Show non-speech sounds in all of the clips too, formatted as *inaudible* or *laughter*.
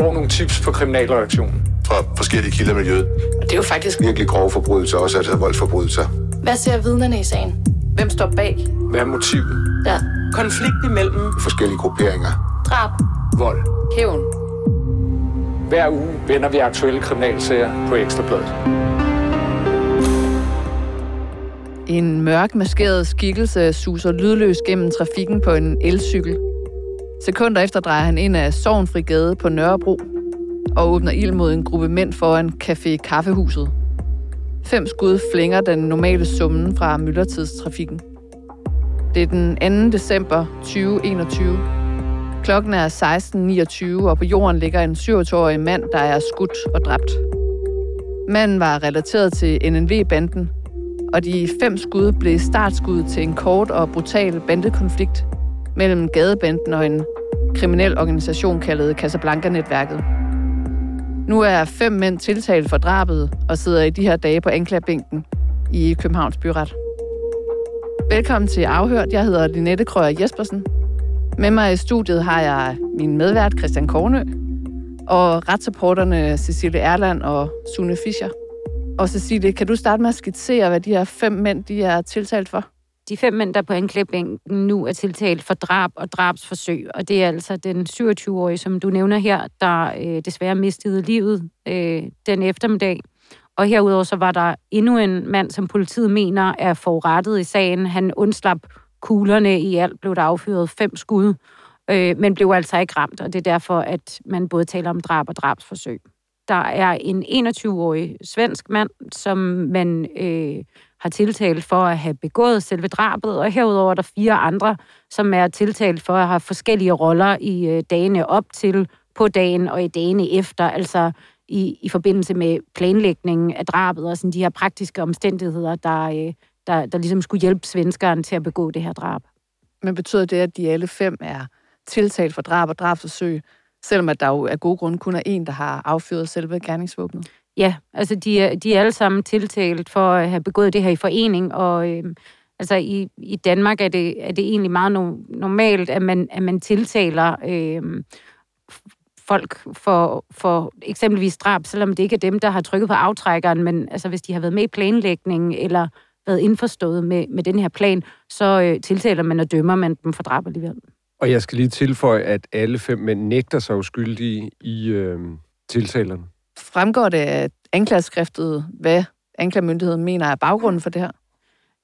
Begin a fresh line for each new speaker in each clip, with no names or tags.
får nogle tips på kriminalreaktionen.
Fra forskellige kilder i miljøet.
Og det er jo faktisk
Virkelig grove forbrydelser, også altså voldsforbrydelser.
Hvad ser vidnerne i sagen? Hvem står bag?
Hvad er motivet?
Ja.
Konflikt imellem
Forskellige grupperinger.
Drab.
Vold.
Hævn.
Hver uge vender vi aktuelle kriminalsager på Ekstrabladet.
En mørk maskeret skikkelse suser lydløs gennem trafikken på en elcykel. Sekunder efter drejer han ind af Sovnfri Gade på Nørrebro og åbner ild mod en gruppe mænd foran Café Kaffehuset. Fem skud flænger den normale summen fra myldretidstrafikken. Det er den 2. december 2021. Klokken er 16.29, og på jorden ligger en 27-årig mand, der er skudt og dræbt. Manden var relateret til NNV-banden, og de fem skud blev startskud til en kort og brutal bandekonflikt mellem gadebanden og en kriminel organisation kaldet Casablanca-netværket. Nu er fem mænd tiltalt for drabet og sidder i de her dage på anklagebænken i Københavns Byret. Velkommen til Afhørt. Jeg hedder Linette Krøyer Jespersen. Med mig i studiet har jeg min medvært Christian Kornø og retsreporterne Cecilie Erland og Sune Fischer. Og Cecilie, kan du starte med at skitsere, hvad de her fem mænd de er tiltalt for?
De fem mænd, der på anklagebænken nu er tiltalt for drab og drabsforsøg, og det er altså den 27-årige, som du nævner her, der øh, desværre mistede livet øh, den eftermiddag. Og herudover så var der endnu en mand, som politiet mener er forurettet i sagen. Han undslap kuglerne i alt, blev der affyret fem skud, øh, men blev altså ikke ramt, og det er derfor, at man både taler om drab og drabsforsøg. Der er en 21-årig svensk mand, som man øh, har tiltalt for at have begået selve drabet, og herudover er der fire andre, som er tiltalt for at have forskellige roller i øh, dagene op til, på dagen og i dagene efter, altså i, i forbindelse med planlægningen af drabet og sådan de her praktiske omstændigheder, der, øh, der, der ligesom skulle hjælpe svenskeren til at begå det her drab.
Men betyder det, at de alle fem er tiltalt for drab og drabsforsøg, selvom at der jo af gode grunde kun er en, der har affyret selve gerningsvåbnet?
Ja, altså de er, de er alle sammen tiltalt for at have begået det her i forening, og øh, altså i, i Danmark er det, er det egentlig meget no, normalt, at man, at man tiltaler øh, folk for, for eksempelvis drab, selvom det ikke er dem, der har trykket på aftrækkeren, men altså hvis de har været med i planlægningen eller været indforstået med, med den her plan, så øh, tiltaler man og dømmer man dem for drab alligevel.
Og jeg skal lige tilføje, at alle fem mænd nægter sig uskyldige i øh, tiltalerne.
Fremgår det af anklageskriftet, hvad anklagemyndigheden mener er baggrunden for det her?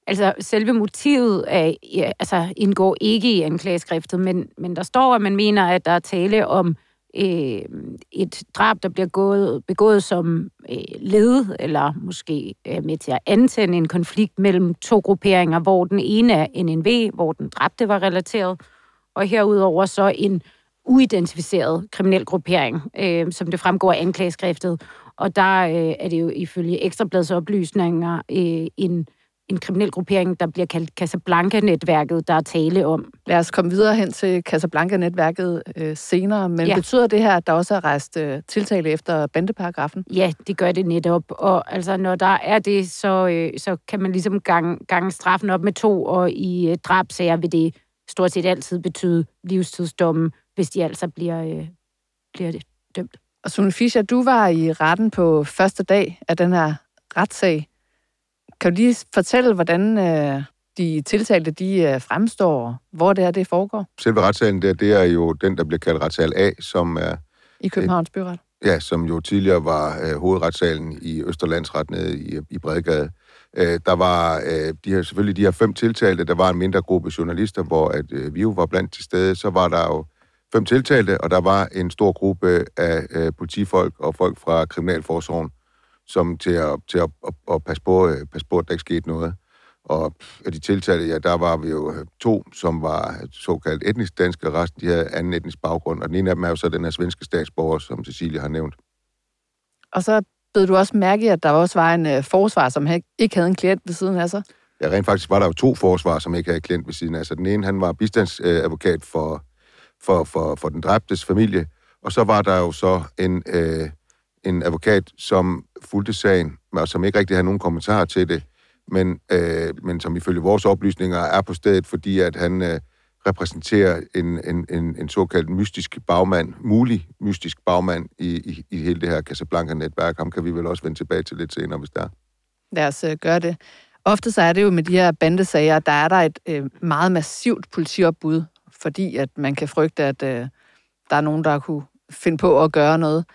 Altså, selve motivet er, ja, altså, indgår ikke i anklageskriftet, men, men der står, at man mener, at der er tale om øh, et drab, der bliver gået, begået som øh, led, eller måske øh, med til at antænde en konflikt mellem to grupperinger, hvor den ene er NNV, hvor den dræbte var relateret, og herudover så en uidentificeret kriminel gruppering, øh, som det fremgår af anklageskriftet. Og der øh, er det jo ifølge Ekstrabladets oplysninger øh, en, en kriminel gruppering, der bliver kaldt Casablanca-netværket, der er tale om.
Lad os komme videre hen til Casablanca-netværket øh, senere, men
Ja.
betyder det her, at der også er rejst øh, tiltale efter bandeparagrafen?
Ja, det gør det netop. Og altså, når der er det, så, øh, så kan man ligesom gange, gange straffen op med to, og i øh, drabsager vil det stort set altid betyde livstidsdommen, hvis de altså bliver, øh, bliver det dømt.
Og Sune Fischer, du var i retten på første dag af den her retssag. Kan du lige fortælle, hvordan øh, de tiltalte de øh, fremstår, hvor det er, det foregår
Selve retssagen der, det er jo den, der bliver kaldt retssal A, som er
i Københavns Byret?
Ja, som jo tidligere var øh, hovedretssalen i Østerlandsret nede i, i Bredgade. Øh, der var øh, de her, selvfølgelig de her fem tiltalte, der var en mindre gruppe journalister, hvor at, øh, vi jo var blandt til stede. Så var der jo fem tiltalte, og der var en stor gruppe af øh, politifolk og folk fra Kriminalforsorgen, som til at, til at, at, at passe, på, øh, passe på, at der ikke skete noget. Og af de tiltalte, ja, der var vi jo øh, to, som var såkaldt etnisk danske, og resten de havde anden etnisk baggrund. Og den ene af dem er jo så den her svenske statsborger, som Cecilie har nævnt.
Og så bed du også mærke i, at der også var en øh, forsvar, som ikke havde en klient ved siden af sig.
Ja, rent faktisk var der jo to forsvar, som ikke havde klient ved siden af. sig. den ene, han var bistandsadvokat for, for, for, for den dræbtes familie, og så var der jo så en, øh, en advokat, som fulgte sagen, og som ikke rigtig havde nogen kommentarer til det, men, øh, men som ifølge vores oplysninger er på stedet, fordi at han øh, repræsenterer en, en, en, en såkaldt mystisk bagmand, mulig mystisk bagmand i, i, i hele det her Casablanca-netværk. Ham kan vi vel også vende tilbage til lidt senere, hvis der er.
Lad os øh, gøre det. Ofte så er det jo med de her bandesager, der er der et øh, meget massivt politiopbud, fordi at man kan frygte, at øh, der er nogen, der kunne finde på at gøre noget.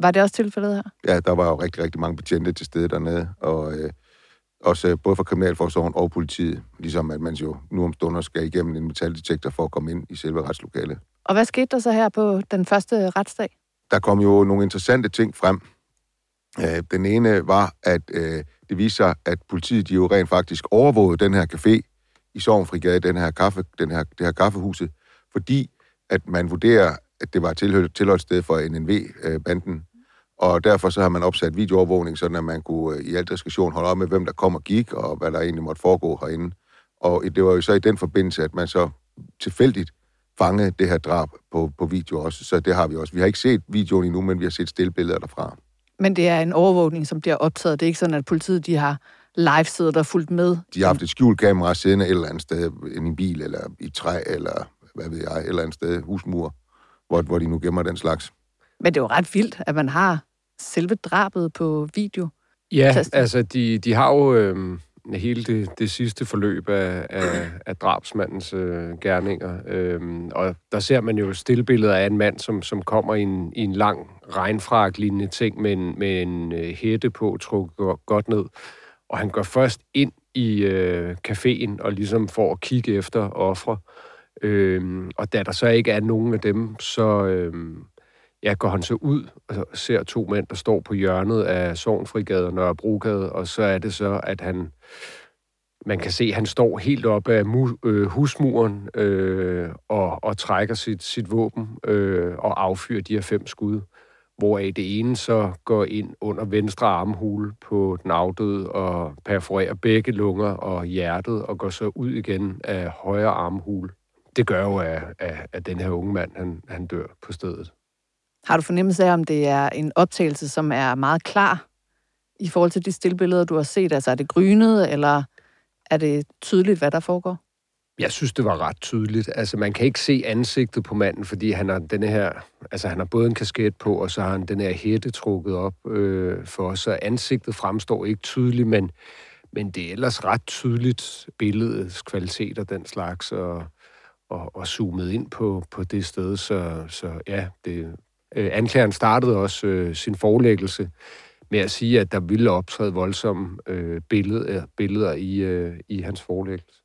Var det også tilfældet her?
Ja, der var jo rigtig, rigtig mange betjente til stede dernede, og øh, også øh, både fra Kriminalforsorgen og politiet, ligesom at man jo nu om stunder skal igennem en metaldetektor for at komme ind i selve retslokalet.
Og hvad skete der så her på den første retsdag?
Der kom jo nogle interessante ting frem. Øh, den ene var, at øh, det viser sig, at politiet de jo rent faktisk overvågede den her café i Sovnfrigade, den her, kaffe, den her, det her kaffehuse, fordi at man vurderer, at det var et tilholdssted for NNV-banden, og derfor så har man opsat videoovervågning, sådan at man kunne øh, i al diskretion holde op med, hvem der kom og gik, og hvad der egentlig måtte foregå herinde. Og det var jo så i den forbindelse, at man så tilfældigt fangede det her drab på, på video også. Så det har vi også. Vi har ikke set videoen endnu, men vi har set stillbilleder derfra.
Men det er en overvågning, som bliver optaget. Det er ikke sådan, at politiet de har live siddet og fulgt med.
De har haft et skjulkamera siddende et eller andet sted, i en bil, eller i træ, eller hvad ved jeg, et eller andet sted, husmur, hvor, hvor de nu gemmer den slags.
Men det er jo ret vildt, at man har selve drabet på video.
Ja, altså de, de har jo øh, hele det, det sidste forløb af, af, af drabsmandens øh, gerninger. Øh, og der ser man jo stillbilleder af en mand, som, som kommer i en, i en lang regnfrak-lignende ting med en, med en øh, hætte på, trukket godt ned. Og han går først ind i øh, caféen og ligesom får at kigge efter ofre. Øh, og da der så ikke er nogen af dem, så... Øh, ja, går han så ud og ser to mænd, der står på hjørnet af Sovnfrigade og Nørrebrogade, og så er det så, at han, man kan se, at han står helt op af mu, øh, husmuren øh, og, og trækker sit, sit våben øh, og affyrer de her fem skud, hvoraf det ene så går ind under venstre armhule på den afdøde og perforerer begge lunger og hjertet og går så ud igen af højre armhule. Det gør jo, at, at, at den her unge mand, han, han dør på stedet.
Har du fornemmelse af, om det er en optagelse, som er meget klar i forhold til de stillbilleder, du har set? Altså er det grynet, eller er det tydeligt, hvad der foregår?
Jeg synes, det var ret tydeligt. Altså, man kan ikke se ansigtet på manden, fordi han har denne her, altså han har både en kasket på, og så har han den her hætte trukket op øh, for os, så ansigtet fremstår ikke tydeligt, men, men det er ellers ret tydeligt billedets kvalitet og den slags, og, og, og zoomet ind på, på det sted, så, så ja, det, Øh, anklageren startede også øh, sin forelæggelse med at sige, at der ville optræde voldsomme øh, billeder, billeder i, øh, i hans forelæggelse.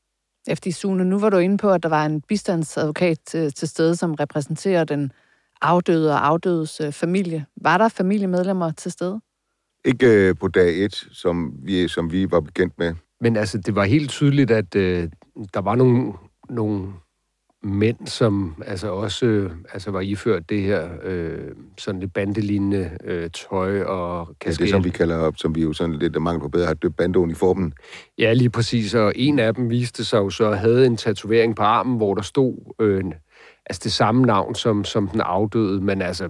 Efter Sune, nu var du inde på, at der var en bistandsadvokat til, til stede, som repræsenterer den afdøde og afdødes øh, familie. Var der familiemedlemmer til stede?
Ikke øh, på dag et, som vi, som vi var bekendt med.
Men altså, det var helt tydeligt, at øh, der var nogle, nogle mænd, som altså også øh, altså var iført det her øh, sådan lidt bandelignende øh, tøj og
kasket. Ja, det som vi kalder, som vi jo sådan lidt mangel på bedre, har døbt bandeuniformen.
Ja, lige præcis. Og en af dem viste sig jo så, havde en tatovering på armen, hvor der stod øh, altså det samme navn som, som den afdøde, men altså,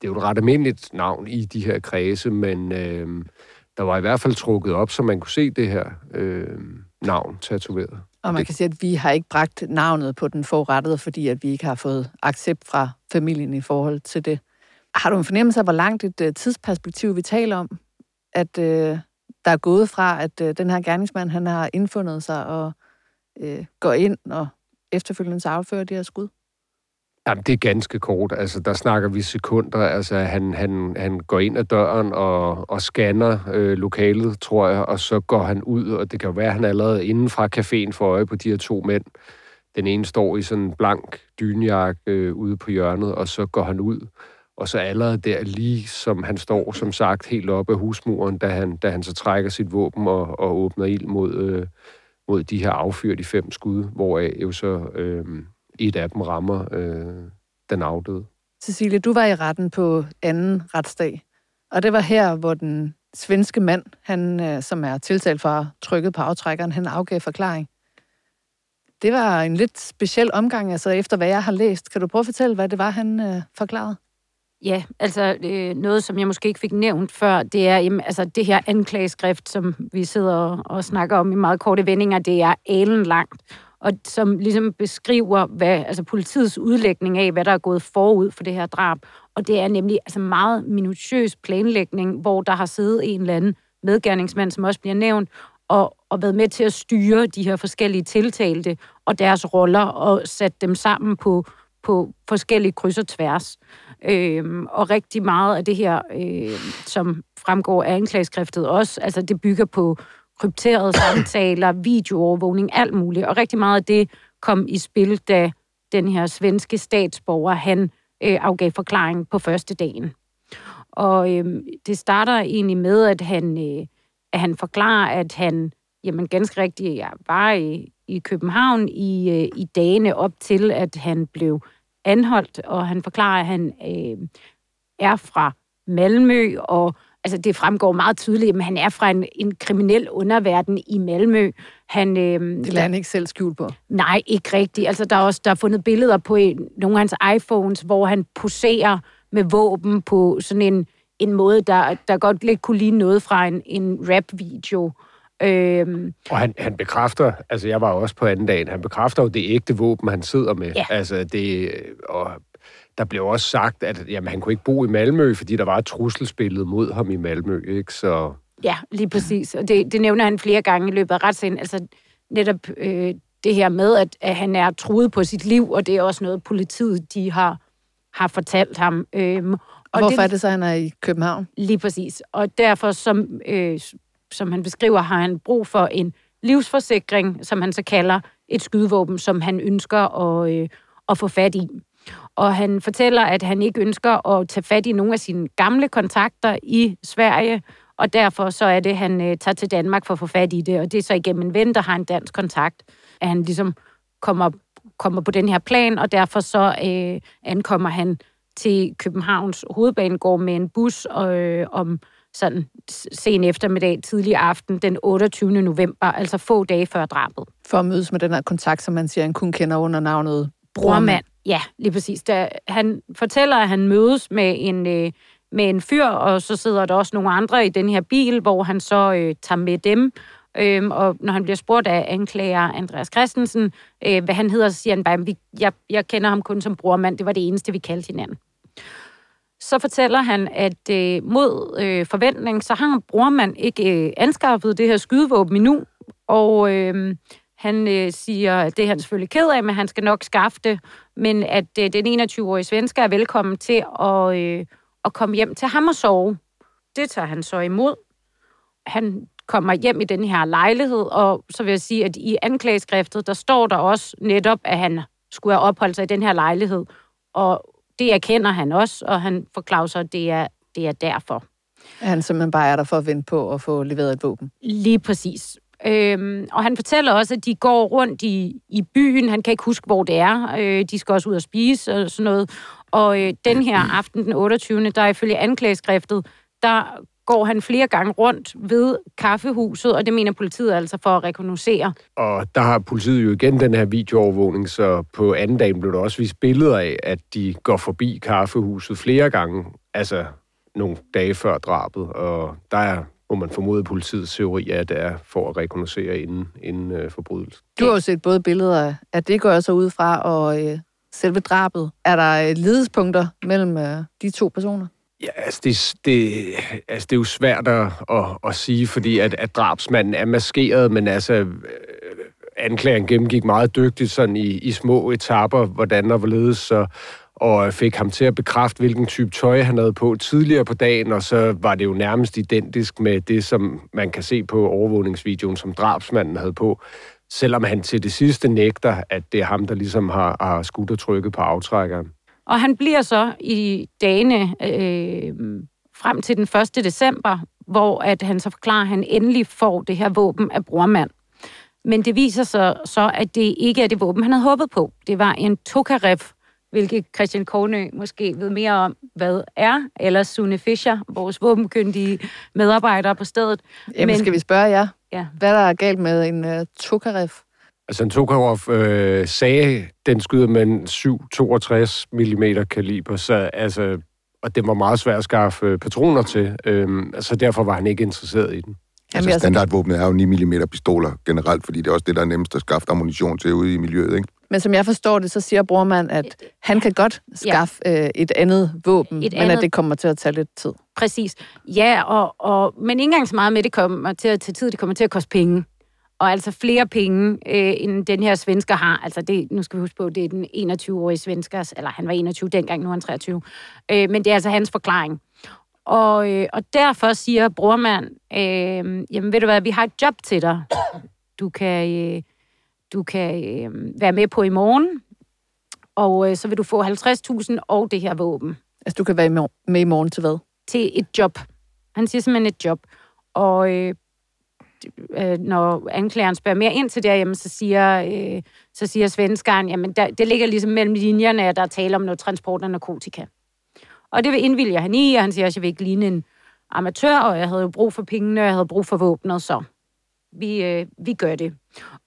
det er jo et ret almindeligt navn i de her kredse, men øh, der var i hvert fald trukket op, så man kunne se det her øh, navn tatoveret.
Og man kan sige, at vi har ikke bragt navnet på den forurettede, fordi at vi ikke har fået accept fra familien i forhold til det. Har du en fornemmelse af, hvor langt et uh, tidsperspektiv vi taler om? At uh, der er gået fra, at uh, den her gerningsmand han har indfundet sig og uh, går ind og efterfølgende så affører de her skud?
Jamen, det er ganske kort. Altså, der snakker vi sekunder. Altså, han, han, han går ind ad døren og, og scanner øh, lokalet, tror jeg, og så går han ud, og det kan jo være, at han allerede inden fra caféen får øje på de her to mænd. Den ene står i sådan en blank dynjakke øh, ude på hjørnet, og så går han ud. Og så allerede der, lige som han står, som sagt, helt oppe af husmuren, da han, da han så trækker sit våben og, og åbner ild mod, øh, mod de her affyrt i fem skud, hvoraf jo så... Øh, et af dem rammer øh, den afdøde.
Cecilie, du var i retten på anden retsdag, og det var her, hvor den svenske mand, han, øh, som er tiltalt for trykket på aftrækkeren, han afgav forklaring. Det var en lidt speciel omgang, altså efter hvad jeg har læst. Kan du prøve at fortælle, hvad det var, han øh, forklarede?
Ja, altså øh, noget, som jeg måske ikke fik nævnt før, det er jamen, altså, det her anklageskrift, som vi sidder og, og snakker om i meget korte vendinger, det er alen langt og som ligesom beskriver hvad, altså politiets udlægning af, hvad der er gået forud for det her drab. Og det er nemlig altså meget minutiøs planlægning, hvor der har siddet en eller anden medgerningsmand, som også bliver nævnt, og, og været med til at styre de her forskellige tiltalte og deres roller og sætte dem sammen på, på forskellige kryds og tværs. Øhm, og rigtig meget af det her, øh, som fremgår af anklageskriftet også, altså det bygger på krypterede samtaler, videoovervågning, alt muligt. Og rigtig meget af det kom i spil, da den her svenske statsborger, han øh, afgav forklaring på første dagen. Og øh, det starter egentlig med, at han, øh, at han forklarer, at han jamen, ganske rigtigt ja, var i, i København i, øh, i dagene op til, at han blev anholdt, og han forklarer, at han øh, er fra Malmø, og altså det fremgår meget tydeligt, at han er fra en, en kriminel underverden i Malmø. Han, øh,
Det lader han ikke selv skjul på.
Nej, ikke rigtigt. Altså, der er også der er fundet billeder på en, nogle af hans iPhones, hvor han poserer med våben på sådan en, en måde, der, der godt lidt kunne ligne noget fra en, en rap-video. Øhm,
Og han, han bekræfter, altså jeg var også på anden dagen, han bekræfter jo det ægte våben, han sidder med.
Ja.
Altså det, og der blev også sagt, at jamen, han kunne ikke bo i Malmø, fordi der var et trusselsbillede mod ham i Malmø, ikke? Så
Ja, lige præcis. Og det, det nævner han flere gange i løbet af retssagen. Altså netop øh, det her med, at, at han er truet på sit liv, og det er også noget, politiet de har, har fortalt ham. Øhm,
Og Hvorfor det... er det så, han er i København?
Lige præcis. Og derfor, som, øh, som han beskriver, har han brug for en livsforsikring, som han så kalder et skydevåben, som han ønsker at, øh, at få fat i. Og han fortæller, at han ikke ønsker at tage fat i nogle af sine gamle kontakter i Sverige, og derfor så er det, at han øh, tager til Danmark for at få fat i det, og det er så igennem en ven, der har en dansk kontakt, at han ligesom kommer, kommer på den her plan, og derfor så øh, ankommer han til Københavns hovedbanegård med en bus øh, om sådan sen eftermiddag, tidlig aften, den 28. november, altså få dage før drabet.
For at mødes med den her kontakt, som man siger, han kun kender under navnet
Brormand. Ja, lige præcis. Da han fortæller, at han mødes med en, øh, med en fyr, og så sidder der også nogle andre i den her bil, hvor han så øh, tager med dem. Øhm, og når han bliver spurgt af anklager Andreas Christensen, øh, hvad han hedder, så siger han bare, at jeg, jeg kender ham kun som brormand. Det var det eneste, vi kaldte hinanden. Så fortæller han, at øh, mod øh, forventning, så har brormand ikke øh, anskaffet det her skydevåben endnu, og øh, han øh, siger, at det er han selvfølgelig ked af, men han skal nok skaffe det, men at øh, den 21-årige svensker er velkommen til at, øh, at komme hjem til ham og sove. Det tager han så imod. Han kommer hjem i den her lejlighed, og så vil jeg sige, at i anklageskriftet, der står der også netop, at han skulle have opholdt sig i den her lejlighed, og det erkender han også, og han forklarer så, at det er, det er derfor.
Han simpelthen bare er der for at vente på at få leveret et våben.
Lige præcis. Øhm, og han fortæller også, at de går rundt i, i byen. Han kan ikke huske, hvor det er. Øh, de skal også ud og spise og sådan noget. Og øh, den her *clears throat* aften, den 28., der er ifølge anklageskriftet, der går han flere gange rundt ved kaffehuset, og det mener politiet altså for at rekognosere.
Og der har politiet jo igen den her videoovervågning, så på anden dagen blev der også vist billeder af, at de går forbi kaffehuset flere gange, altså nogle dage før drabet, og der er, må man formode, politiets teori er, at det er for at rekognosere inden, inden øh, forbrydelsen.
Du har jo set både billeder af det, går jeg så ud fra, og øh, selve drabet. Er der øh, lidespunkter mellem øh, de to personer?
Ja, altså det, det, altså det er jo svært at, at, at sige, fordi at, at drabsmanden er maskeret, men altså øh, anklageren gennemgik meget dygtigt sådan i, i små etapper, hvordan og hvorledes, så, og fik ham til at bekræfte, hvilken type tøj han havde på tidligere på dagen, og så var det jo nærmest identisk med det, som man kan se på overvågningsvideoen, som drabsmanden havde på, selvom han til det sidste nægter, at det er ham, der ligesom har, har skudt og trykket på aftrækkeren.
Og han bliver så i dagene øh, frem til den 1. december, hvor at han så forklarer, at han endelig får det her våben af brormand. Men det viser sig så, at det ikke er det våben, han havde håbet på. Det var en Tokarev, hvilket Christian Kornø måske ved mere om, hvad er, eller Sune Fischer, vores våbenkyndige medarbejdere på stedet.
Jamen, Men, skal vi spørge jer?
Ja.
Hvad der er galt med en uh, Tokarev?
Altså en Tokarov øh, sagde, den skyder med en 7,62 mm kaliber, så altså, og det var meget svært at skaffe øh, patroner til, øh, så derfor var han ikke interesseret i den.
altså, standardvåbnet er jo 9 mm pistoler generelt, fordi det er også det, der er nemmest at skaffe ammunition til ude i miljøet, ikke?
Men som jeg forstår det, så siger Brormand, at han kan godt skaffe øh, et andet våben,
et
men
andet-
at det kommer til at tage lidt tid.
Præcis. Ja, og, og, men ikke engang så meget med, det kommer til at tage tid, det kommer til at koste penge. Og altså flere penge, øh, end den her svensker har. Altså det, nu skal vi huske på, det er den 21-årige svenskers, eller han var 21 dengang, nu er han 23. Øh, men det er altså hans forklaring. Og, øh, og derfor siger brormand, øh, jamen ved du hvad, vi har et job til dig. Du kan, øh, du kan øh, være med på i morgen, og øh, så vil du få 50.000 og det her våben
Altså, du kan være med, i morgen til hvad?
til et job. Han siger simpelthen et job. Og øh, øh, når anklageren spørger mere ind til det, jamen, så siger, øh, så siger svenskeren, jamen der, det ligger ligesom mellem linjerne, at der er tale om noget transport af narkotika. Og det vil indvilge han i, og han siger også, at jeg vil ikke ligne en amatør, og jeg havde jo brug for pengene, og jeg havde brug for våbnet, så vi, øh, vi gør det.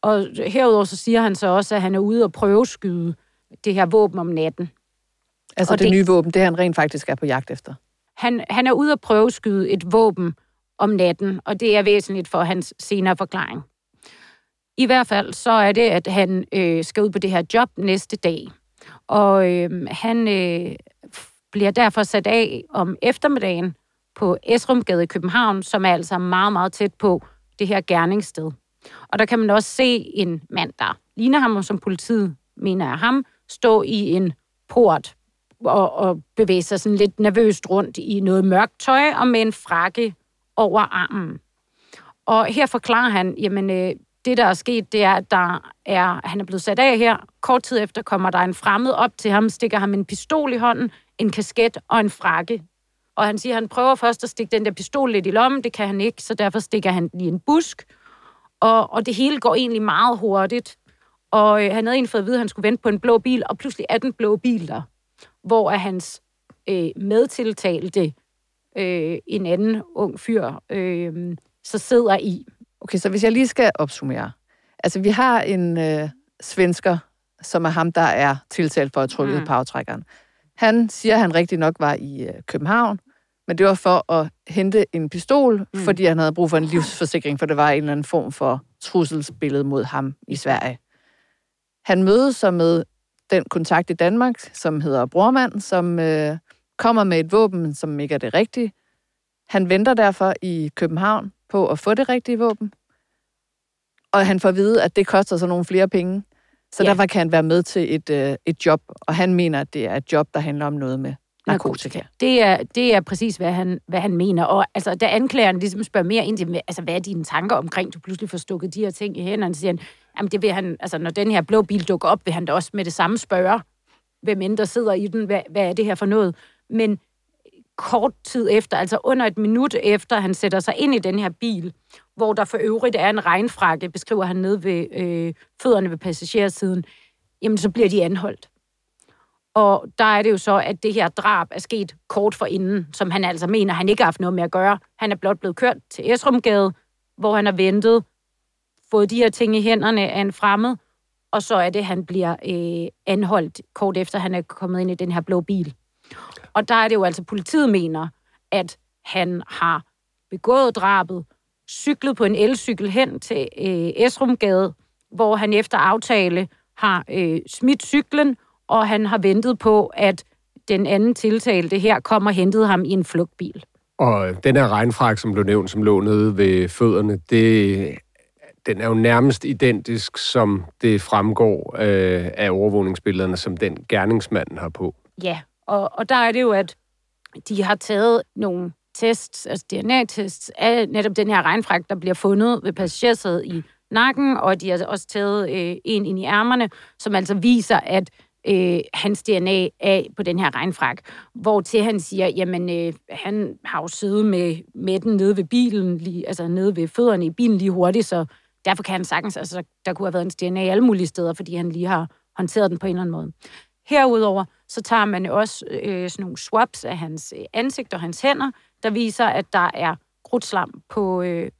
Og herudover så siger han så også, at han er ude og prøveskyde det her våben om natten.
Altså,
Og
det,
det-
nye våben, det han rent faktisk er på jagt efter.
Han, han er ude at prøveskyde et våben om natten, og det er væsentligt for hans senere forklaring. I hvert fald så er det, at han øh, skal ud på det her job næste dag. Og øh, han øh, bliver derfor sat af om eftermiddagen på Esrumgade i København, som er altså meget, meget tæt på det her gerningssted. Og der kan man også se en mand, der ligner ham, og som politiet mener er ham, stå i en port og, og bevæge sig sådan lidt nervøst rundt i noget mørkt tøj og med en frakke over armen. Og her forklarer han, jamen øh, det der er sket, det er, at der er, han er blevet sat af her. Kort tid efter kommer der en fremmed op til ham, stikker ham en pistol i hånden, en kasket og en frakke. Og han siger, at han prøver først at stikke den der pistol lidt i lommen, det kan han ikke, så derfor stikker han den i en busk. Og, og det hele går egentlig meget hurtigt. Og øh, han havde egentlig fået at vide, at han skulle vente på en blå bil, og pludselig er den blå bil der hvor er hans øh, medtiltalte, øh, en anden ung fyr, øh, så sidder i.
Okay, så hvis jeg lige skal opsummere. Altså, vi har en øh, svensker, som er ham, der er tiltalt for at trykke
Mm.
på aftrækkeren. Han siger, at han rigtig nok var i øh, København, men det var for at hente en pistol,
Mm.
fordi han havde brug for en livsforsikring, for det var en eller anden form for trusselsbillede mod ham i Sverige. Han mødes så med den kontakt i Danmark, som hedder Brormand, som øh, kommer med et våben, som ikke er det rigtige. Han venter derfor i København på at få det rigtige våben. Og han får at vide, at det koster så nogle flere penge. Så
ja.
derfor kan han være med til et, øh, et job, og han mener, at det er et job, der handler om noget med narkotika.
Det er, det er præcis, hvad han, hvad han mener. Og altså, da anklageren ligesom spørger mere ind til, altså, hvad er dine tanker omkring, du pludselig får stukket de her ting i hænderne, så siger han, jamen det vil han, altså når den her blå bil dukker op, vil han da også med det samme spørge, hvem end der sidder i den, hvad, hvad er det her for noget? Men kort tid efter, altså under et minut efter, han sætter sig ind i den her bil, hvor der for øvrigt er en regnfrakke, beskriver han ned ved øh, fødderne ved passagersiden, jamen så bliver de anholdt. Og der er det jo så, at det her drab er sket kort for inden, som han altså mener, han ikke har haft noget med at gøre. Han er blot blevet kørt til Esrumgade, hvor han har ventet, fået de her ting i hænderne af en fremmed, og så er det, han bliver øh, anholdt kort efter, han er kommet ind i den her blå bil. Og der er det jo altså, politiet mener, at han har begået drabet, cyklet på en elcykel hen til øh, Esrumgade, hvor han efter aftale har øh, smidt cyklen, og han har ventet på, at den anden tiltalte her kommer og hentede ham i en flugtbil.
Og den her regnfrak, som blev nævnt, som lå nede ved fødderne, det, den er jo nærmest identisk, som det fremgår øh, af overvågningsbillederne, som den gerningsmanden har på.
Ja, og, og der er det jo, at de har taget nogle tests, altså DNA-tests, af netop den her regnfrak, der bliver fundet ved passagersædet i nakken, og de har også taget øh, en ind i ærmerne, som altså viser, at øh, hans DNA er på den her regnfrak. Hvor til han siger, jamen øh, han har jo siddet med, med den nede ved bilen, lige, altså nede ved fødderne i bilen lige hurtigt, så derfor kan han sagtens, altså der kunne have været hans DNA alle mulige steder, fordi han lige har håndteret den på en eller anden måde. Herudover så tager man også øh, sådan nogle swaps af hans øh, ansigt og hans hænder, der viser, at der er krudtslam på øh,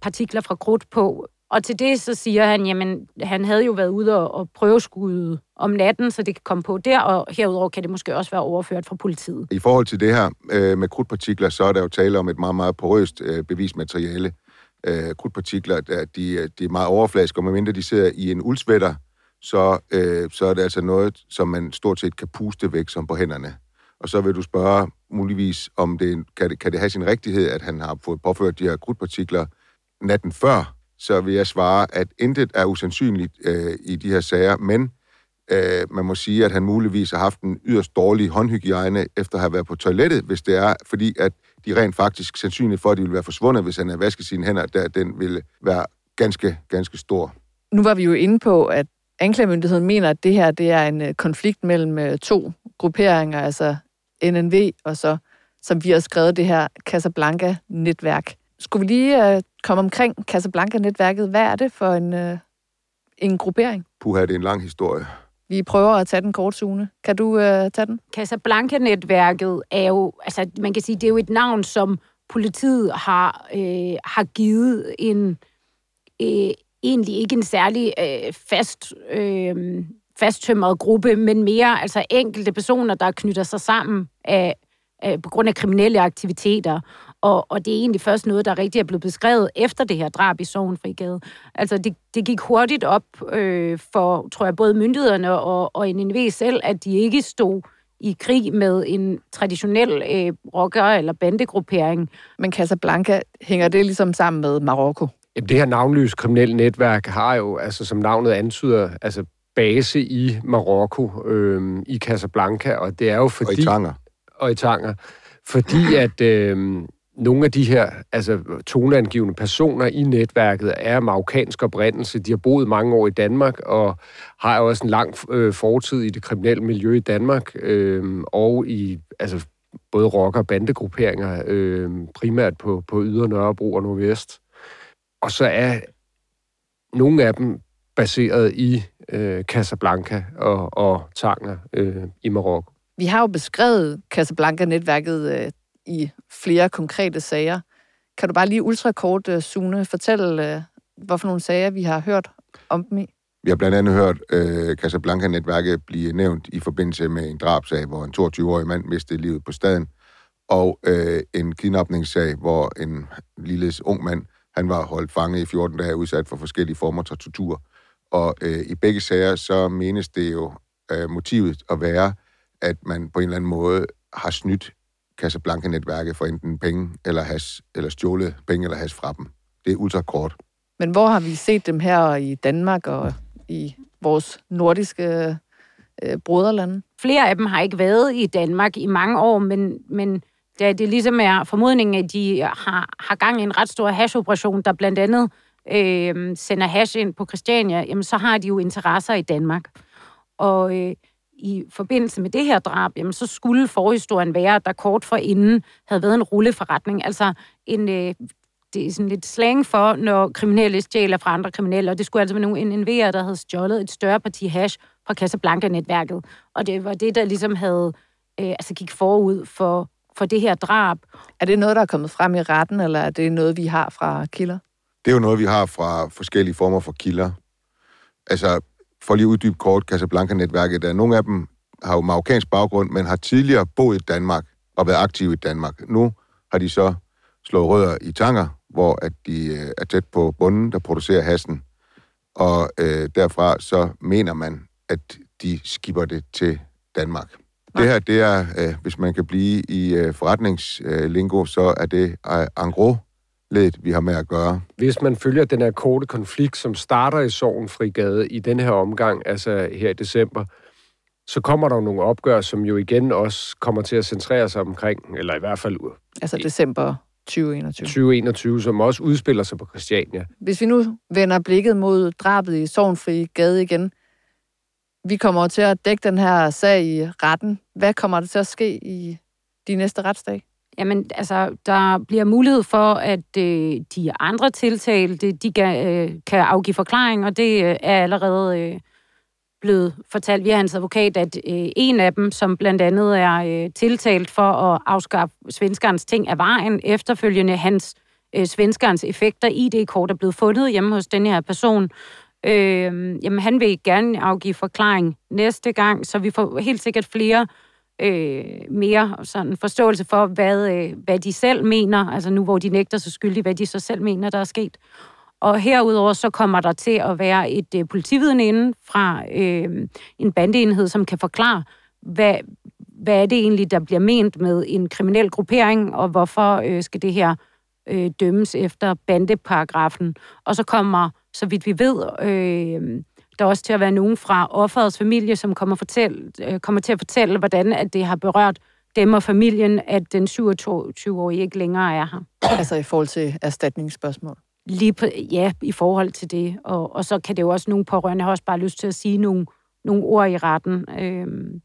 partikler fra krudt på. Og til det så siger han, jamen han havde jo været ude og, og prøveskude om natten, så det kan komme på der, og herudover kan det måske også være overført fra politiet.
I forhold til det her øh, med krudtpartikler, så er der jo tale om et meget, meget porøst øh, bevismateriale. øh, krudtpartikler, der, de, de er meget overfladiske, og medmindre de sidder i en uldsvætter, så, øh, så er det altså noget, som man stort set kan puste væk som på hænderne. Og så vil du spørge muligvis, om det kan, det, kan det have sin rigtighed, at han har fået påført de her krudtpartikler natten før, så vil jeg svare, at intet er usandsynligt øh, i de her sager, men øh, man må sige, at han muligvis har haft en yderst dårlig håndhygiejne efter at have været på toilettet, hvis det er, fordi at de rent faktisk sandsynligt for, at de vil være forsvundet, hvis han har vasket sine hænder, der den ville være ganske, ganske stor.
Nu var vi jo inde på, at anklagemyndigheden mener, at det her det er en øh, konflikt mellem øh, to grupperinger, altså NNV og så, som vi har skrevet, det her Casablanca-netværk. Skulle vi lige øh, komme omkring Casablanca-netværket? Hvad er det for en, uh, en gruppering?
Puha, det er en lang historie.
Vi prøver at tage den kort, Sune. Kan du uh, tage den?
Casablanca-netværket er jo, altså man kan sige, det er jo et navn, som politiet har, øh, har givet en, øh, egentlig ikke en særlig øh, fast, øh, fasttømret gruppe, men mere altså enkelte personer, der knytter sig sammen af, af, på grund af kriminelle aktiviteter. Og, og det er egentlig først noget, der rigtig er blevet beskrevet efter det her drab i Sovenfrigade. Altså, det, det gik hurtigt op øh, for, tror jeg, både myndighederne og, og NNV selv, at de ikke stod i krig med en traditionel øh, rocker- eller bandegruppering.
Men Casablanca, hænger det ligesom sammen med Marokko?
Jamen, det her navnløse kriminelle netværk har jo, altså som navnet antyder, altså base i Marokko, øh, i Casablanca, og det er jo fordi...
Og i Tanger.
Og i Tanger. Fordi at øh, nogle af de her altså, toneangivende personer i netværket er marokkansk oprindelse. De har boet mange år i Danmark og har jo også en lang øh, fortid i det kriminelle miljø i Danmark øh, og i altså, både rocker- og bandegrupperinger, øh, primært på, på Yder Nørrebro og Nordvest. Og så er nogle af dem baseret i øh, Casablanca og, og Tanger øh, i Marokko.
Vi har jo beskrevet Casablanca-netværket øh, i flere konkrete sager. Kan du bare lige ultrakort, øh, Sune, fortælle, øh, hvorfor nogle sager vi har hørt om dem i?
Vi har blandt andet hørt øh, Casablanca-netværket blive nævnt i forbindelse med en drabsag, hvor en 22-årig mand mistede livet på staden, og øh, en kidnapningssag, hvor en lille ung mand, han var holdt fange i 14 dage, udsat for forskellige former for tortur. Og øh, i begge sager, så menes det jo øh, motivet at være, at man på en eller anden måde har snydt Casablanca-netværket for enten penge eller has, eller stjålet penge eller has fra dem. Det er ultrakort.
Men hvor har vi set dem her i Danmark og i vores nordiske øh, broderlande?
Flere af dem har ikke været i Danmark i mange år, men, men det, det ligesom er formodningen, at de har, har gang i en ret stor hashoperation, der blandt andet øh, sender hash ind på Christiania, jamen så har de jo interesser i Danmark. Og øh, i forbindelse med det her drab, jamen, så skulle forhistorien være, at der kort for inden havde været en rulleforretning. Altså en, øh, det er sådan lidt slang for, når kriminelle stjæler fra andre kriminelle, og det skulle altså være nogle NNV'er, der havde stjålet et større parti hash fra Casablanca-netværket. Og det var det, der ligesom havde, øh, altså gik forud for, for det her drab.
Er det noget, der er kommet frem i retten, eller er det noget, vi har fra kilder?
Det er jo noget, vi har fra forskellige former for kilder. Altså, for lige at uddybe kort Casablanca-netværket, der nogle af dem har jo marokkansk baggrund, men har tidligere boet i Danmark og været aktive i Danmark. Nu har de så slået rødder i Tanger, hvor at de øh, er tæt på bunden, der producerer hassen. Og øh, derfra så mener man, at de skipper det til Danmark. Nej. Det her, det er, øh, hvis man kan blive i øh, forretningslingo, så er det øh, en gros ledet, vi har med at gøre.
Hvis man følger den her korte konflikt, som starter i Sorgenfrigade i den her omgang, altså her i december, så kommer der nogle opgør, som jo igen også kommer til at centrere sig omkring, eller i hvert fald...
Altså december 2021.
2021, som også udspiller sig på Christiania.
Hvis vi nu vender blikket mod drabet i Sorgenfri Gade igen, vi kommer til at dække den her sag i retten. Hvad kommer der til at ske i de næste retsdage?
Jamen, altså, der bliver mulighed for, at øh, de andre tiltalte, de kan, øh, kan afgive forklaring, og det øh, er allerede øh, blevet fortalt via hans advokat, at øh, en af dem, som blandt andet er øh, tiltalt for at afskaffe svenskernes ting af vejen, efterfølgende hans øh, svenskernes effekter, ID-kort er blevet fundet hjemme hos den her person, øh, jamen han vil gerne afgive forklaring næste gang, så vi får helt sikkert flere øh, Øh, mere sådan forståelse for, hvad, øh, hvad de selv mener, altså nu hvor de nægter sig skyldige, hvad de så selv mener, der er sket. Og herudover så kommer der til at være et øh, politividen inden fra øh, en bandeenhed, som kan forklare, hvad, hvad er det egentlig, der bliver ment med en kriminel gruppering, og hvorfor øh, skal det her øh, dømmes efter bandeparagrafen. Og så kommer, så vidt vi ved, øh, der også til at være nogen fra offerets familie, som kommer, fortælle, øh, kommer til at fortælle, hvordan at det har berørt dem og familien, at den 27-årige ikke længere er her.
Altså i forhold til erstatningsspørgsmål.
Lige på, ja, i forhold til det. Og, og så kan det jo også nogle pårørende har også bare lyst til at sige nogle, nogle ord i retten. Øhm,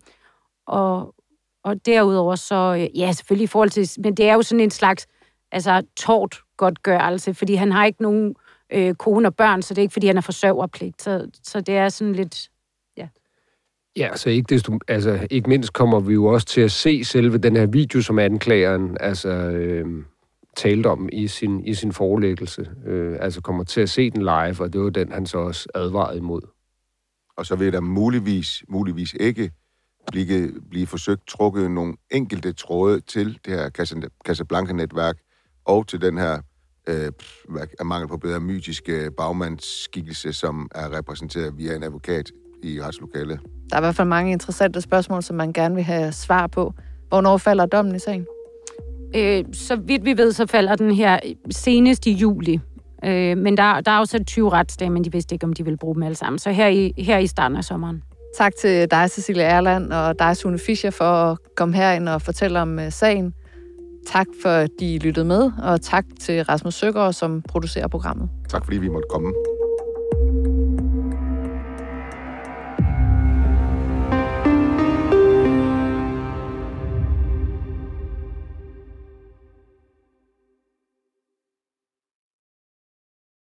og, og derudover så, øh, ja, selvfølgelig i forhold til, men det er jo sådan en slags, altså tort godtgørelse, fordi han har ikke nogen øh, kone og børn, så det er ikke, fordi han er forsørgerpligt. Så, så det er sådan lidt, ja.
Ja, så ikke, desto, altså, ikke mindst kommer vi jo også til at se selve den her video, som anklageren altså, øh, talte om i sin, i sin forelæggelse. Øh, altså kommer til at se den live, og det var den, han så også advarede imod.
Og så vil der muligvis, muligvis ikke blive, blive forsøgt trukket nogle enkelte tråde til det her Casablanca-netværk og til den her øh, af mangel på bedre mytiske bagmandsskikkelse, som er repræsenteret via en advokat i retslokalet.
Der er i hvert fald mange interessante spørgsmål, som man gerne vil have svar på. Hvornår falder dommen i sagen?
Øh, så vidt vi ved, så falder den her senest i juli. Øh, men der, der er også 20 retsdage, men de vidste ikke, om de vil bruge dem alle sammen. Så her i, her i starten af sommeren.
Tak til dig, Cecilia Erland, og dig, Sune Fischer, for at komme herind og fortælle om uh, sagen. Tak for, at de lyttede med, og tak til Rasmus Søgaard, som producerer programmet.
Tak fordi vi måtte komme.